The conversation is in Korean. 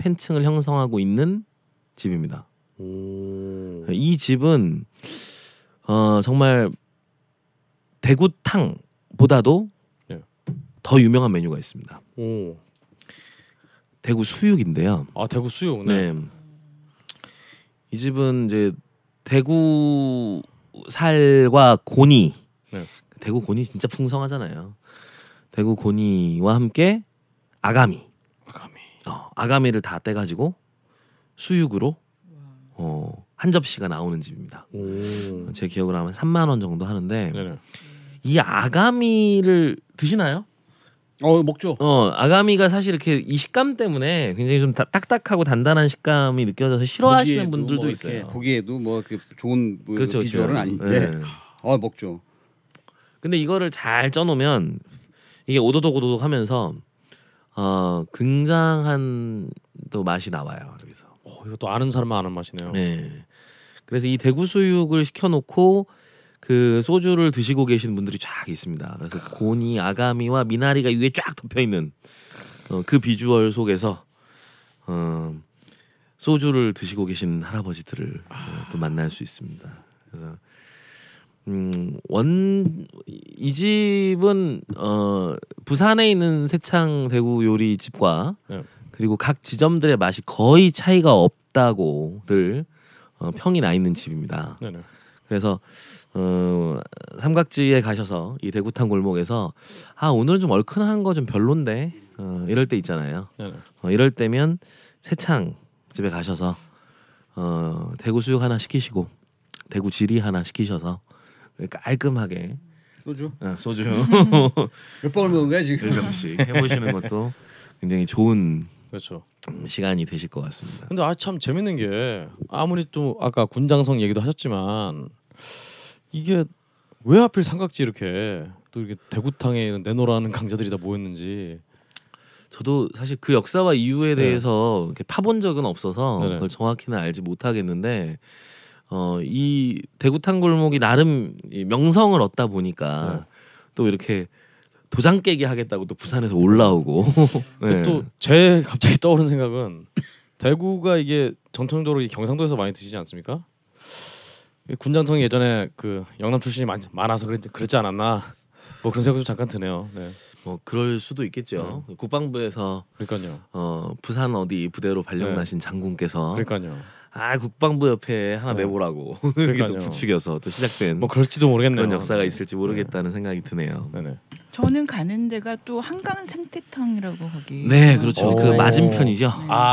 팬층을 형성하고 있는 집입니다. 오. 이 집은 어 정말 대구탕보다도 네. 더 유명한 메뉴가 있습니다. 오. 대구 수육인데요. 아 대구 수육. 네. 네. 이 집은 이제 대구 살과 고니. 네. 대구 고니 진짜 풍성하잖아요. 대구 고니와 함께 아가미. 아가미. 어, 아가미를 다 떼가지고 수육으로 어, 한 접시가 나오는 집입니다. 오. 제 기억으로 하면 3만 원 정도 하는데 네네. 이 아가미를 드시나요? 어 먹죠. 어 아가미가 사실 이렇게 이 식감 때문에 굉장히 좀 다- 딱딱하고 단단한 식감이 느껴져서 싫어하시는 보기에도 분들도 뭐 있어요. 보기에도 뭐 그 좋은 뭐 그렇죠, 비주얼은 그렇죠. 아닌데. 네. 어 먹죠. 근데 이거를 잘 쪄놓으면 이게 오도독 오도독 하면서 어 굉장한 또 맛이 나와요. 여기서. 어, 이것도 아는 사람만 아는 맛이네요. 네. 그래서 이 대구 수육을 시켜놓고 그 소주를 드시고 계신 분들이 쫙 있습니다. 그래서 고니, 아가미와 미나리가 위에 쫙 덮여 있는 어, 그 비주얼 속에서 어, 소주를 드시고 계신 할아버지들을 어, 또 만날 수 있습니다. 그래서 음, 원이 집은 어, 부산에 있는 세창 대구 요리 집과 네. 그리고 각 지점들의 맛이 거의 차이가 없다고들 어, 평이 나 있는 집입니다. 네 네. 그래서 어, 삼각지에 가셔서 이 대구탕 골목에서 아 오늘은 좀 얼큰한 거 좀 별론데 어, 이럴 때 있잖아요. 어, 이럴 때면 세창 집에 가셔서 어, 대구 수육 하나 시키시고 대구 지리 하나 시키셔서 깔끔하게 소주 어, 소주 몇 번을 먹은 거야 지금? 몇 병씩 해보시는 것도 굉장히 좋은 그렇죠. 음, 시간이 되실 것 같습니다. 근데 아 참 재밌는 게 아무리 또 아까 군장성 얘기도 하셨지만 이게 왜 하필 삼각지 이렇게 또 이렇게 대구탕에 내놓으라는 강자들이 다 모였는지 저도 사실 그 역사와 이유에 네. 대해서 이렇게 파본 적은 없어서 네네. 그걸 정확히는 알지 못하겠는데 어, 이 대구탕 골목이 나름 이 명성을 얻다 보니까 네. 또 이렇게 도장 깨기 하겠다고 또 부산에서 올라오고 네. 또제 갑자기 떠오른 생각은 대구가 이게 전통적으로 이 경상도에서 많이 드시지 않습니까? 이 군장성이 예전에 그 영남 출신이 많, 많아서 그랬, 그랬지 않았나? 뭐 그런 생각도 잠깐 드네요. 네, 뭐 그럴 수도 있겠죠. 국방부에서 그러니까요. 어, 부산 어디 부대로 발령나신 장군께서 그러니까요. 아 국방부 옆에 하나 네. 내보라고 이렇게 또. 부추겨서 또 시작된 뭐 그럴지도 모르겠네요. 그런 역사가 있을지 모르겠다는 생각이 드네요. 네네. 저는 가는 데가 또 한강 생태탕이라고 거기. 네, 그렇죠. 오. 그 맞은편이죠. 네. 아